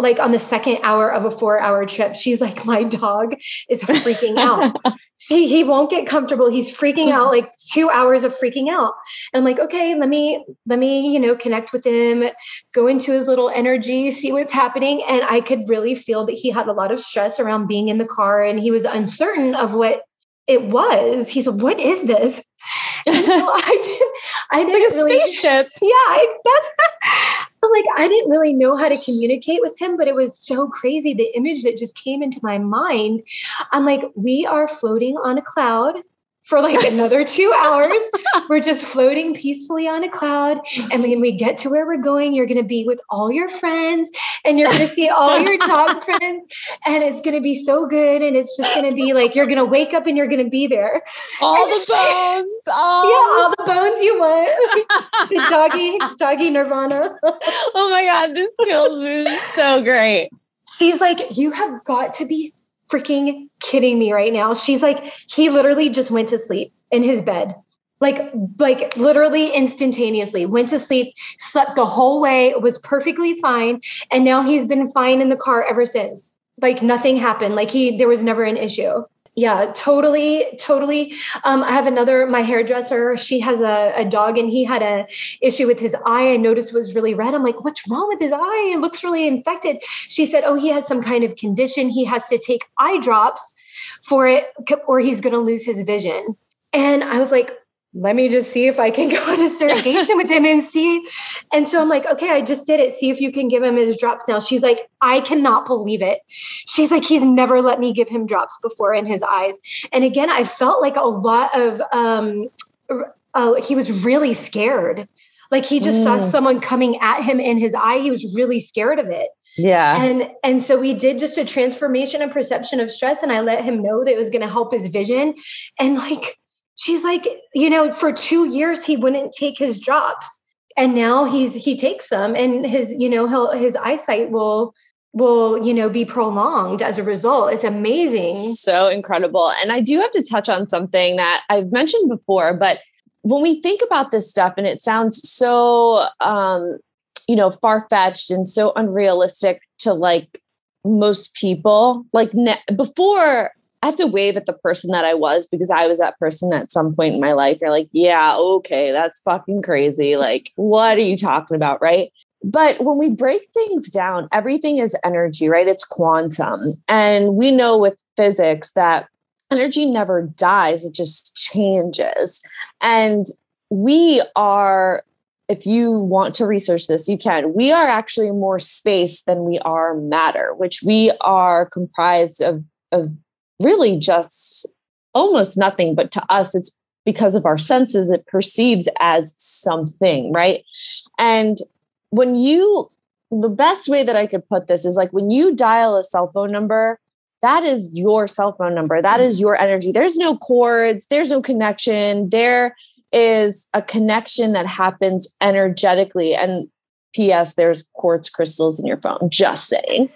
like on the second hour of a four hour trip, she's like, my dog is freaking out. See, he won't get comfortable. He's freaking out, like two hours of freaking out. And I'm like, okay, let me, let me, you know, connect with him, go into his little energy, see what's happening. And I could really feel that he had a lot of stress around being in the car and he was uncertain of what it was. He said, what is this? so I didn't, I didn't like a really, spaceship. Yeah, I, that's like I didn't really know how to communicate with him, but it was so crazy. The image that just came into my mind. I'm like, we are floating on a cloud for like another two hours. we're just floating peacefully on a cloud. And when we get to where we're going, you're going to be with all your friends and you're going to see all your dog friends. And it's going to be so good. And it's just going to be like, you're going to wake up and you're going to be there. All and the she, bones. All yeah, all the bones you want. the doggy, doggy nirvana. oh my God, this feels so great. She's like, you have got to be freaking kidding me right now? She's like, he literally just went to sleep in his bed. Like, like literally instantaneously went to sleep, slept the whole way, was perfectly fine. And now he's been fine in the car ever since. Like nothing happened. Like he, there was never an issue yeah totally totally. Um, i have another my hairdresser she has a, a dog and he had a issue with his eye. I noticed was really red. I'm like what's wrong with his eye? It looks really infected. She said oh he has some kind of condition. He has to take eye drops for it or he's going to lose his vision. And i was like let me just see if I can go on a surrogation with him and see. And so I'm like, okay, I just did it. See if you can give him his drops now. She's like, I cannot believe it. She's like, he's never let me give him drops before in his eyes. And again, I felt like a lot of, um, uh, he was really scared. Like he just mm. saw someone coming at him in his eye. He was really scared of it. Yeah. And and so we did just a transformation and perception of stress and I let him know that it was going to help his vision and like she's like, you know, for two years he wouldn't take his drops. And now he's he takes them and his, you know, he'll his eyesight will will you know be prolonged as a result. It's amazing. So incredible. And i do have to touch on something that i've mentioned before but when we think about this stuff and it sounds so um you know far-fetched and so unrealistic to like most people like ne- before I have to wave at the person that I was because I was that person at some point in my life. You're like, yeah, okay, that's fucking crazy. Like, what are you talking about? Right. But when we break things down, everything is energy, right? It's quantum. And we know with physics that energy never dies, it just changes. And we are, if you want to research this, you can. We are actually more space than we are matter, which we are comprised of, of really just almost nothing. But to us, it's because of our senses, it perceives as something, right? And when you, the best way that I could put this is like when you dial a cell phone number, that is your cell phone number. That mm. is your energy. There's no cords, there's no connection. There is a connection that happens energetically. And P.S., there's quartz crystals in your phone. Just saying.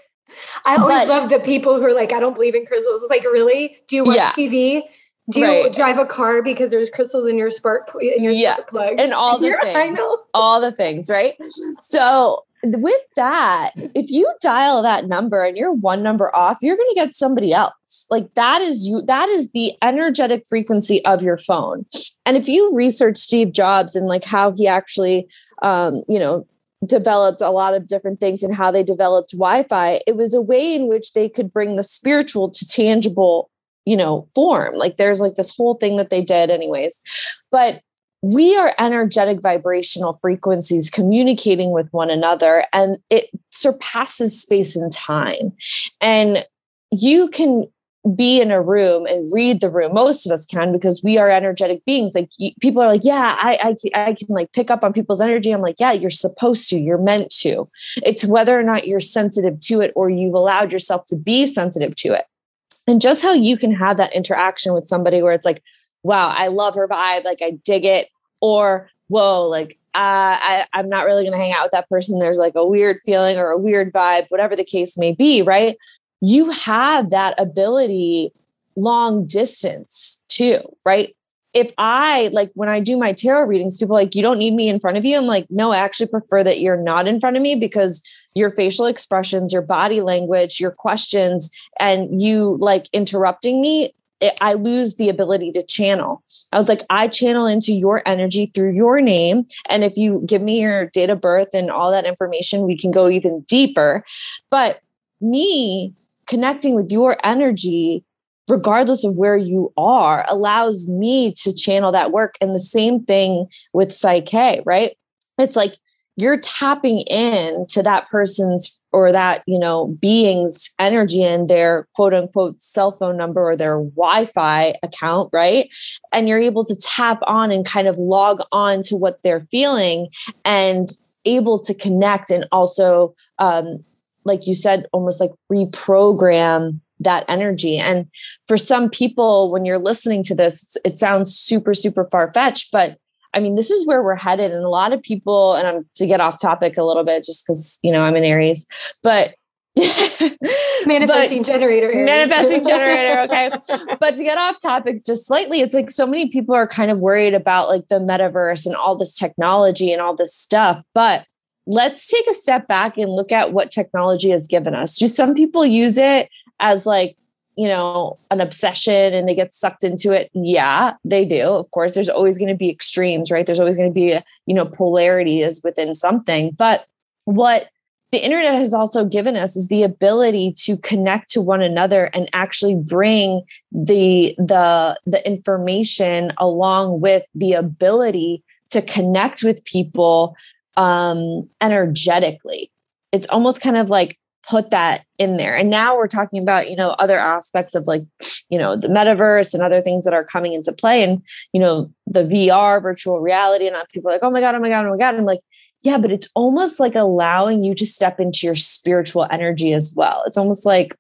I always but, love the people who are like, I don't believe in crystals. It's like, really? Do you watch yeah. TV? Do you right. drive a car because there's crystals in your spark in your yeah. spark plug? And all the things. All the things, right? So with that, if you dial that number and you're one number off, you're going to get somebody else. Like that is you, that is the energetic frequency of your phone. And if you research Steve Jobs and like how he actually, um, you know, developed a lot of different things and how they developed Wi-Fi, it was a way in which they could bring the spiritual to tangible, you know, form. Like there's like this whole thing that they did anyways. But we are energetic vibrational frequencies communicating with one another and it surpasses space and time and you can be in a room and read the room. Most of us can because we are energetic beings. Like people are like yeah I, I i can like pick up on people's energy. I'm like yeah you're supposed to. You're meant to. It's whether or not you're sensitive to it or you've allowed yourself to be sensitive to it. And just how you can have that interaction with somebody where it's like wow i love her vibe. Like i dig it. Or whoa, like uh, I, I'm not really going to hang out with that person. There's like a weird feeling or a weird vibe, whatever the case may be, right? You have that ability long distance too, right? If I like when I do my tarot readings, people like, you don't need me in front of you. I'm like, no, I actually prefer that you're not in front of me because your facial expressions, your body language, your questions, and you like interrupting me it, I lose the ability to channel. I was like, I channel into your energy through your name. And if you give me your date of birth and all that information, we can go even deeper. But me connecting with your energy, regardless of where you are, allows me to channel that work. And the same thing with Psych-K, right? It's like you're tapping in to that person's or that you know being's energy in their quote unquote cell phone number or their wi-fi account right and you're able to tap on and kind of log on to what they're feeling and able to connect and also um, like you said almost like reprogram that energy and for some people when you're listening to this it sounds super super far-fetched but I mean, this is where we're headed. And a lot of people, and I'm to get off topic a little bit just because, you know, I'm in Aries, but manifesting but, generator. Aries. Manifesting generator. Okay. but to get off topic just slightly, it's like so many people are kind of worried about like the metaverse and all this technology and all this stuff. But let's take a step back and look at what technology has given us. Do some people use it as like you know, an obsession and they get sucked into it. Yeah, they do. Of course, there's always going to be extremes, right? There's always going to be, a, you know, polarity is within something. But what the internet has also given us is the ability to connect to one another and actually bring the the the information along with the ability to connect with people um energetically it's almost kind of like put that in there. And now we're talking about, you know, other aspects of like, you know, the metaverse and other things that are coming into play and, you know, the VR, virtual reality. And people are like, oh my God, oh my God, oh my God. I'm like, yeah, but it's almost like allowing you to step into your spiritual energy as well. It's almost like,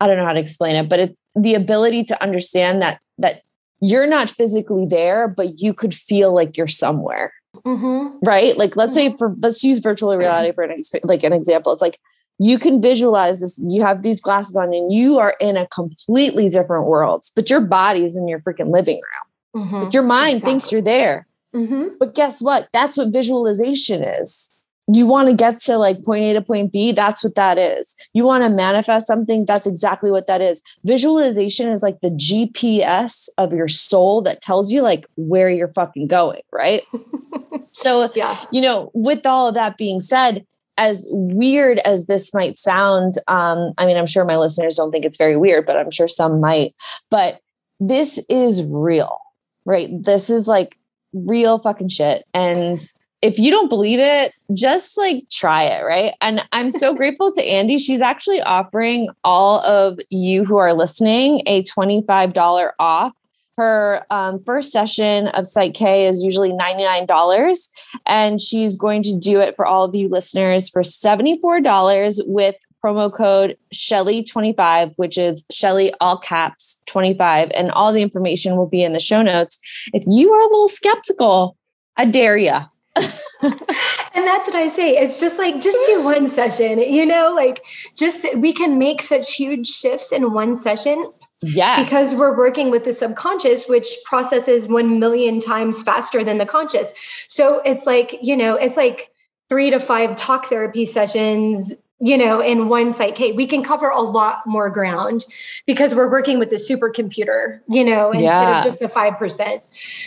I don't know how to explain it, but it's the ability to understand that, that you're not physically there, but you could feel like you're somewhere. Mm-hmm. Right. Like, let's mm-hmm. say for, let's use virtual reality for an, like an example. It's like, you can visualize this. You have these glasses on and you are in a completely different world, but your body is in your freaking living room. Mm-hmm. But your mind exactly. thinks you're there. Mm-hmm. But guess what? That's what visualization is. You want to get to like point A to point B, that's what that is. You want to manifest something, that's exactly what that is. Visualization is like the GPS of your soul that tells you like where you're fucking going, right? so, yeah. you know, with all of that being said, as weird as this might sound, um, I mean, I'm sure my listeners don't think it's very weird, but I'm sure some might. But this is real, right? This is like real fucking shit. And if you don't believe it, just like try it, right? And I'm so grateful to Andi. She's actually offering all of you who are listening a $25 off. Her um, first session of Psych-K is usually $99, and she's going to do it for all of you listeners for $74 with promo code Shelly25, which is Shelly all caps 25. And all the information will be in the show notes. If you are a little skeptical, I dare you and that's what I say. It's just like, just do one session, you know, like just we can make such huge shifts in one session. Yes. Because we're working with the subconscious, which processes 1 million times faster than the conscious. So it's like, you know, it's like three to five talk therapy sessions you know, in one Psych-K, we can cover a lot more ground because we're working with the supercomputer, you know, instead yeah. of just the 5%.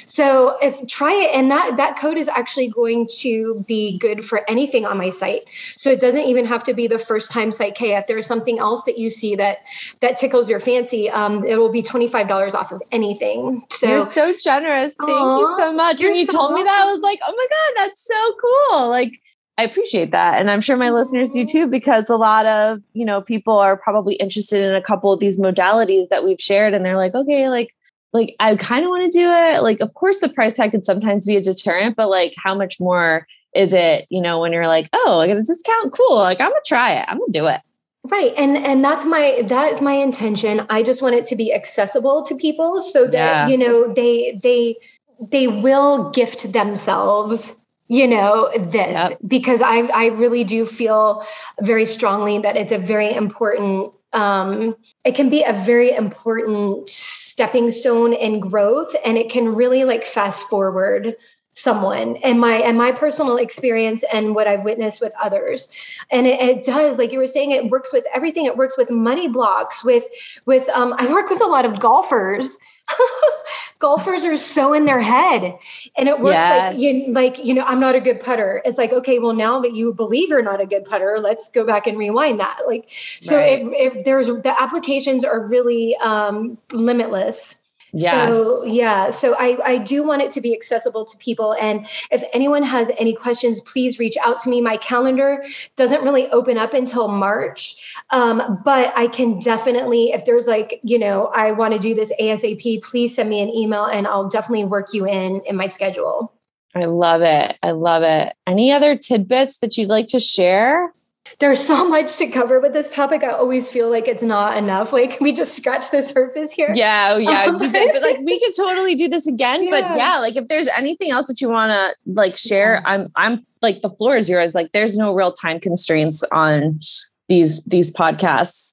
So if try it, and that that code is actually going to be good for anything on my site. So it doesn't even have to be the first time Psych-K. If there's something else that you see that that tickles your fancy, um, it will be $25 off of anything. So you're so generous. Thank you so much. When you so told welcome. me that, I was like, oh my God, that's so cool. Like I appreciate that. And I'm sure my listeners do too, because a lot of, you know, people are probably interested in a couple of these modalities that we've shared. And they're like, okay, like, like I kind of want to do it. Like, of course the price tag could sometimes be a deterrent, but like how much more is it, you know, when you're like, oh, I get a discount, cool. Like I'm gonna try it. I'm gonna do it. Right. And and that's my that is my intention. I just want it to be accessible to people so that, yeah. you know, they they they will gift themselves you know this yep. because i i really do feel very strongly that it's a very important um, it can be a very important stepping stone in growth and it can really like fast forward someone and my and my personal experience and what i've witnessed with others and it, it, does like you were saying it works with everything it works with money blocks with with um, i work with a lot of golfers golfers are so in their head and it works yes. like you like you know i'm not a good putter it's like okay well now that you believe you're not a good putter let's go back and rewind that like so right. if, if there's the applications are really um limitless Yes. So yeah, so I, I do want it to be accessible to people. And if anyone has any questions, please reach out to me. My calendar doesn't really open up until March. Um, but I can definitely, if there's like, you know, I want to do this ASAP, please send me an email and I'll definitely work you in in my schedule. I love it. I love it. Any other tidbits that you'd like to share? There's so much to cover with this topic. I always feel like it's not enough. Like we just scratched the surface here. Yeah, oh, yeah, did. But like we could totally do this again. Yeah. But yeah, like if there's anything else that you want to like share, yeah. I'm I'm like the floor is yours. Like there's no real time constraints on these these podcasts.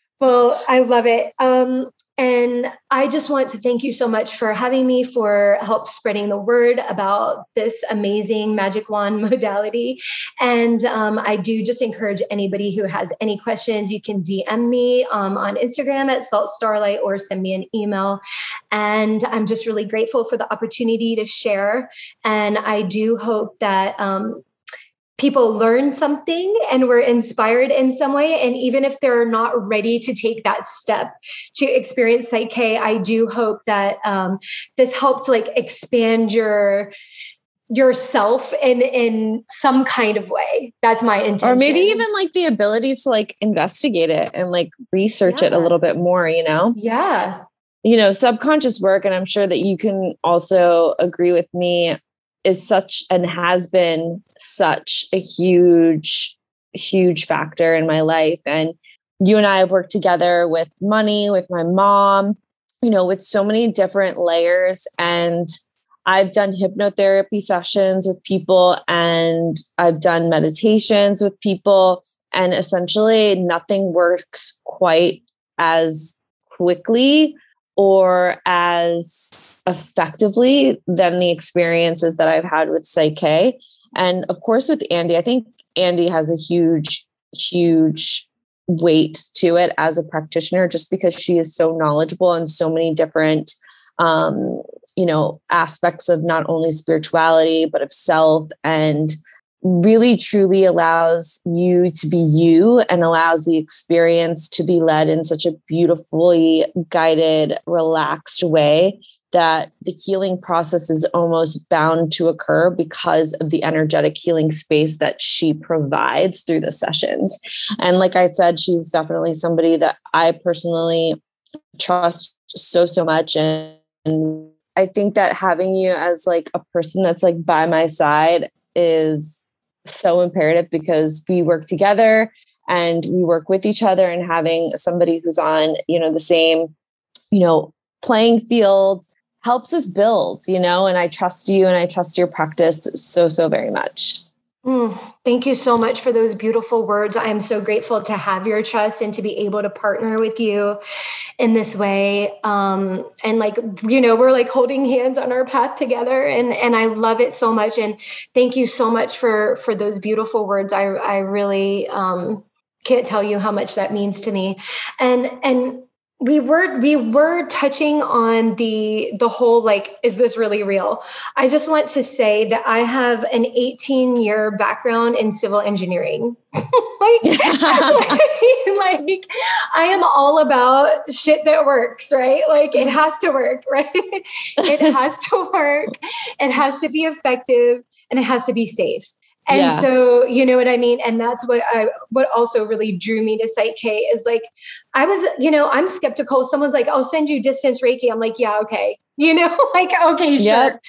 well, I love it. Um, and I just want to thank you so much for having me, for help spreading the word about this amazing magic wand modality. And um, I do just encourage anybody who has any questions, you can DM me um, on Instagram at Salt Starlight or send me an email. And I'm just really grateful for the opportunity to share. And I do hope that um, people learn something and were inspired in some way. And even if they're not ready to take that step to experience Psych-K, I do hope that um, this helped like expand your yourself in in some kind of way that's my intention or maybe even like the ability to like investigate it and like research yeah. it a little bit more you know yeah you know subconscious work and i'm sure that you can also agree with me is such and has been such a huge, huge factor in my life. And you and I have worked together with money, with my mom, you know, with so many different layers. And I've done hypnotherapy sessions with people and I've done meditations with people. And essentially, nothing works quite as quickly or as effectively than the experiences that I've had with Psych-K. And of course, with Andi, I think Andi has a huge, huge weight to it as a practitioner just because she is so knowledgeable in so many different um, you know aspects of not only spirituality but of self and really truly allows you to be you and allows the experience to be led in such a beautifully guided relaxed way that the healing process is almost bound to occur because of the energetic healing space that she provides through the sessions. And like I said, she's definitely somebody that I personally trust so, so much. And, I think that having you as like a person that's like by my side is so imperative because we work together and we work with each other and having somebody who's on, you know, the same, you know, playing field helps us build, you know, and I trust you and I trust your practice so, so very much. Mm, thank you so much for those beautiful words. I am so grateful to have your trust and to be able to partner with you in this way. Um, and like, you know, we're like holding hands on our path together and, and I love it so much. And thank you so much for, for those beautiful words. I, I really, um, can't tell you how much that means to me. And, and we were we were touching on the the whole like is this really real? I just want to say that i have an 18 year background in civil engineering. Like, like i am all about shit that works right? Like it mm-hmm. has to work right? It has to work. It has to be effective and it has to be safe and yeah. so, you know what I mean? And that's what I, what also really drew me to Psych-K is like, I was, you know, I'm skeptical. Someone's like, I'll send you distance Reiki. I'm like, yeah, okay. You know, like, okay, sure. Yep.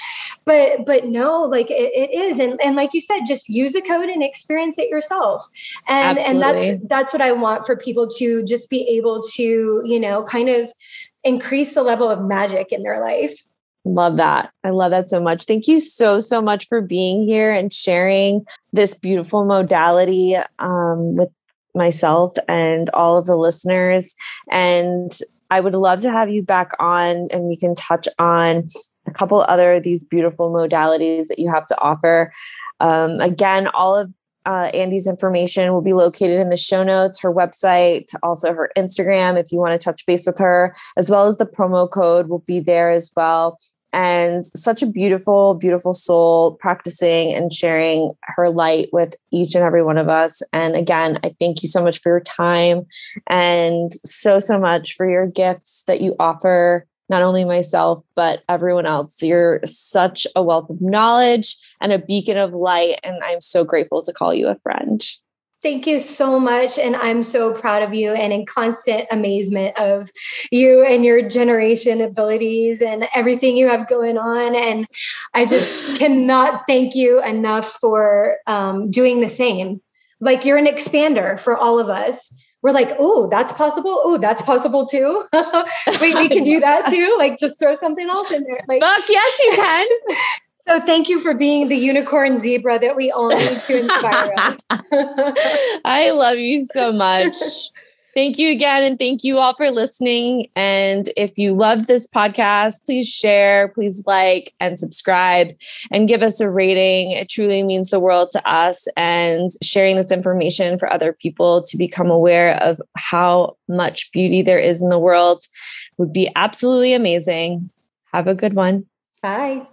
But, but no, like it, it is. And, and like you said, just use the code and experience it yourself. And, Absolutely. and that's, that's what I want for people to just be able to, you know, kind of increase the level of magic in their life. Love that. I love that so much. Thank you so, so much for being here and sharing this beautiful modality um, with myself and all of the listeners. And I would love to have you back on and we can touch on a couple other of these beautiful modalities that you have to offer. Um, again, all of uh, Andi's information will be located in the show notes, her website, also her Instagram if you want to touch base with her, as well as the promo code will be there as well and such a beautiful, beautiful soul practicing and sharing her light with each and every one of us. And again, I thank you so much for your time and so, so much for your gifts that you offer, not only myself, but everyone else. You're such a wealth of knowledge and a beacon of light. And I'm so grateful to call you a friend. Thank you so much. And I'm so proud of you and in constant amazement of you and your generation abilities and everything you have going on. And I just cannot thank you enough for um, doing the same. Like you're an expander for all of us. We're like, oh, that's possible. Oh, that's possible too. Wait, we can do that too. Like, just throw something else in there. Like, fuck yes, you can. So thank you for being the unicorn zebra that we all need to inspire us. I love you so much. Thank you again. And thank you all for listening. And if you love this podcast, please share, please like and subscribe and give us a rating. It truly means the world to us. And sharing this information for other people to become aware of how much beauty there is in the world would be absolutely amazing. Have a good one. Bye.